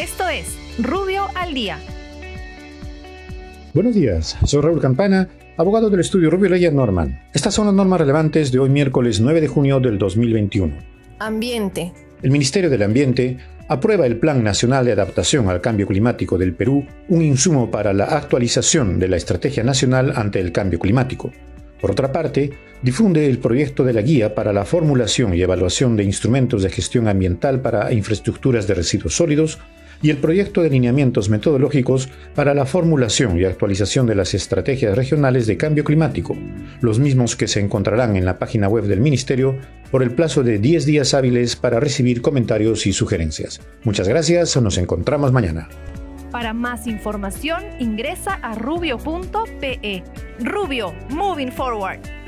Esto es Rubio al Día. Buenos días, soy Raúl Campana, abogado del estudio Rubio Leyes Norman. Estas son las normas relevantes de hoy miércoles 9 de junio del 2021. Ambiente. El Ministerio del Ambiente aprueba el Plan Nacional de Adaptación al Cambio Climático del Perú, un insumo para la actualización de la Estrategia Nacional ante el Cambio Climático. Por otra parte, difunde el proyecto de la guía para la formulación y evaluación de instrumentos de gestión ambiental para infraestructuras de residuos sólidos y el proyecto de lineamientos metodológicos para la formulación y actualización de las estrategias regionales de cambio climático, los mismos que se encontrarán en la página web del Ministerio por el plazo de 10 días hábiles para recibir comentarios y sugerencias. Muchas gracias, nos encontramos mañana. Para más información ingresa a rubio.pe. Rubio, moving forward.